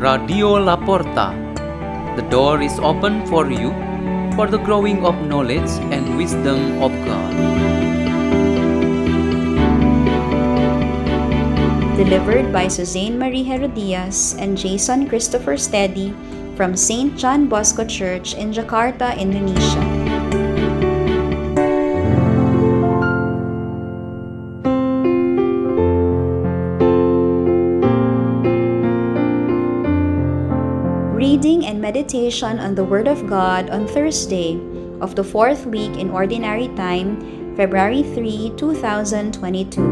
Radio La Porta. The door is open for you for the growing of knowledge and wisdom of God. Delivered by Suzanne Marie Gerodias and Jason Christopher Steady from St. John Bosco Church in Jakarta, Indonesia. Meditation on the Word of God on Thursday of the fourth week in Ordinary Time, February 3, 2022.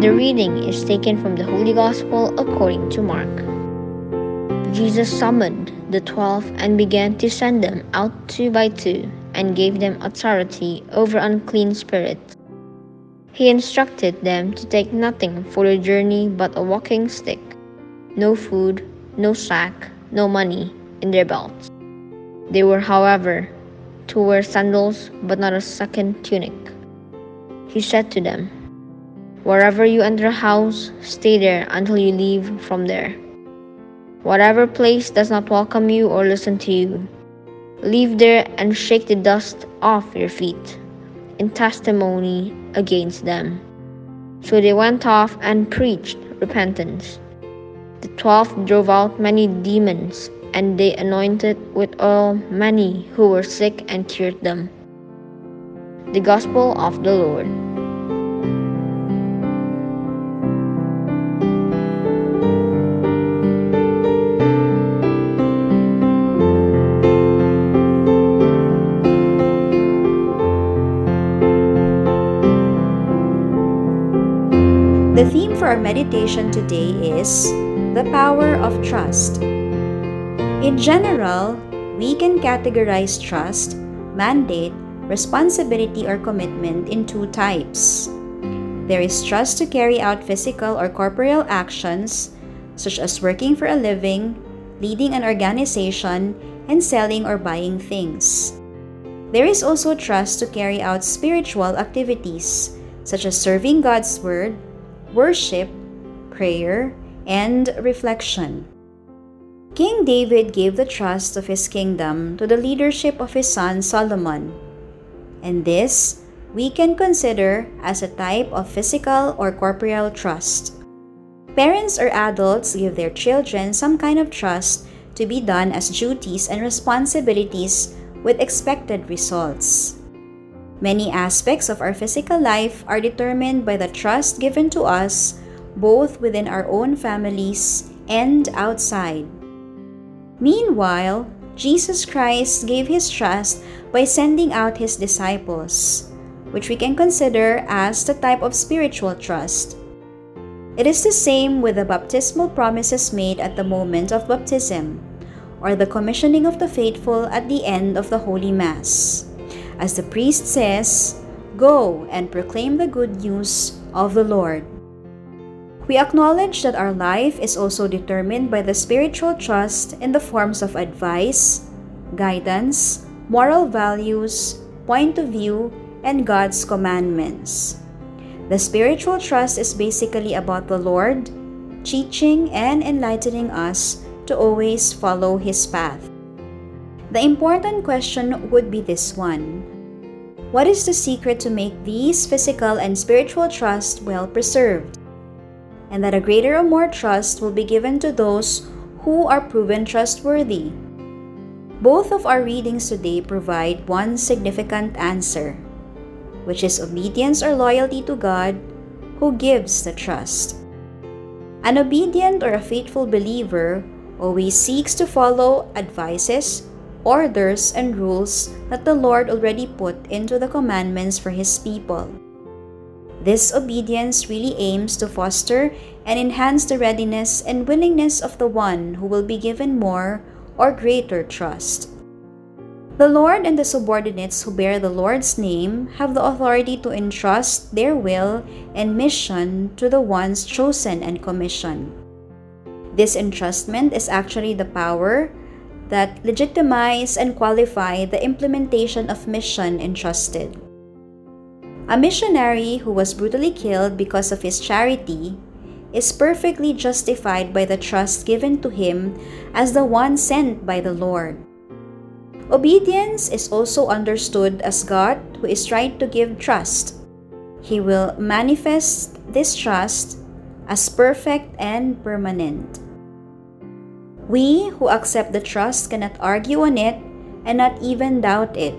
The reading is taken from the Holy Gospel according to Mark. Jesus summoned the twelve and began to send them out two by two and gave them authority over unclean spirits. He instructed them to take nothing for the journey but a walking stick, no food, no sack, no money in their belts. They were, however, to wear sandals but not a second tunic. He said to them, Wherever you enter a house, stay there until you leave from there. Whatever place does not welcome you or listen to you, leave there and shake the dust off your feet in testimony against them. So they went off and preached repentance. The twelve drove out many demons, and they anointed with oil many who were sick and cured them. The Gospel of the Lord. For our meditation today is the power of trust. In general, we can categorize trust, mandate, responsibility, or commitment in two types. There is trust to carry out physical or corporeal actions, such as working for a living, leading an organization, and selling or buying things. There is also trust to carry out spiritual activities, such as serving God's Word, worship, prayer, and reflection. King David gave the trust of his kingdom to the leadership of his son Solomon, and this we can consider as a type of physical or corporeal trust. Parents or adults give their children some kind of trust to be done as duties and responsibilities with expected results. Many aspects of our physical life are determined by the trust given to us both within our own families and outside. Meanwhile, Jesus Christ gave his trust by sending out his disciples, which we can consider as the type of spiritual trust. It is the same with the baptismal promises made at the moment of baptism, or the commissioning of the faithful at the end of the Holy Mass as the priest says, Go and proclaim the good news of the Lord. We acknowledge that our life is also determined by the spiritual trust in the forms of advice, guidance, moral values, point of view, and God's commandments. The spiritual trust is basically about the Lord teaching and enlightening us to always follow His path. The important question would be this one What is the secret to make these physical and spiritual trust well preserved? And that a greater or more trust will be given to those who are proven trustworthy. Both of our readings today provide one significant answer, which is obedience or loyalty to God who gives the trust. An obedient or a faithful believer always seeks to follow advices orders and rules that the Lord already put into the commandments for His people. This obedience really aims to foster and enhance the readiness and willingness of the one who will be given more or greater trust. The Lord and the subordinates who bear the Lord's name have the authority to entrust their will and mission to the ones chosen and commissioned. This entrustment is actually the power that legitimize and qualify the implementation of mission entrusted. A missionary who was brutally killed because of his charity is perfectly justified by the trust given to him as the one sent by the Lord. Obedience is also understood as God who is trying to give trust. He will manifest this trust as perfect and permanent. We who accept the trust cannot argue on it and not even doubt it.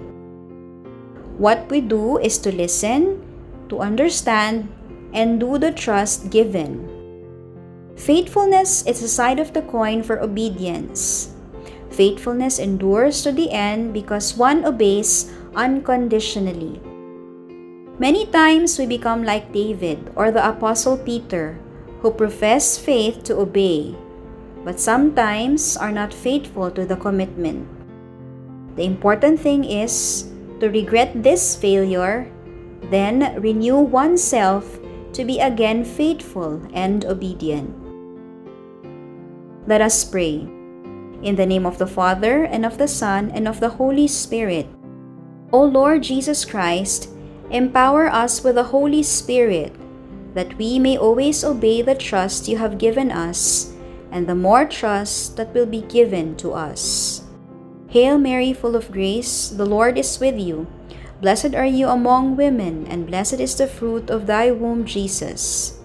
What we do is to listen, to understand, and do the trust given. Faithfulness is a side of the coin for obedience. Faithfulness endures to the end because one obeys unconditionally. Many times we become like David or the Apostle Peter, who profess faith to obey, but sometimes are not faithful to the commitment. The important thing is to regret this failure, then renew oneself to be again faithful and obedient. Let us pray. In the name of the Father, and of the Son, and of the Holy Spirit. O Lord Jesus Christ, empower us with the Holy Spirit, that we may always obey the trust you have given us, and the more trust that will be given to us. Hail Mary, full of grace, the Lord is with you. Blessed are you among women, and blessed is the fruit of thy womb, Jesus.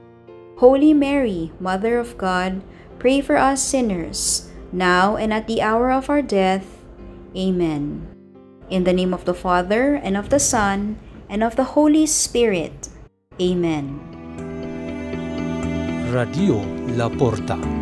Holy Mary, Mother of God, pray for us sinners, now and at the hour of our death. Amen. In the name of the Father, and of the Son, and of the Holy Spirit. Amen. Radio La Porta.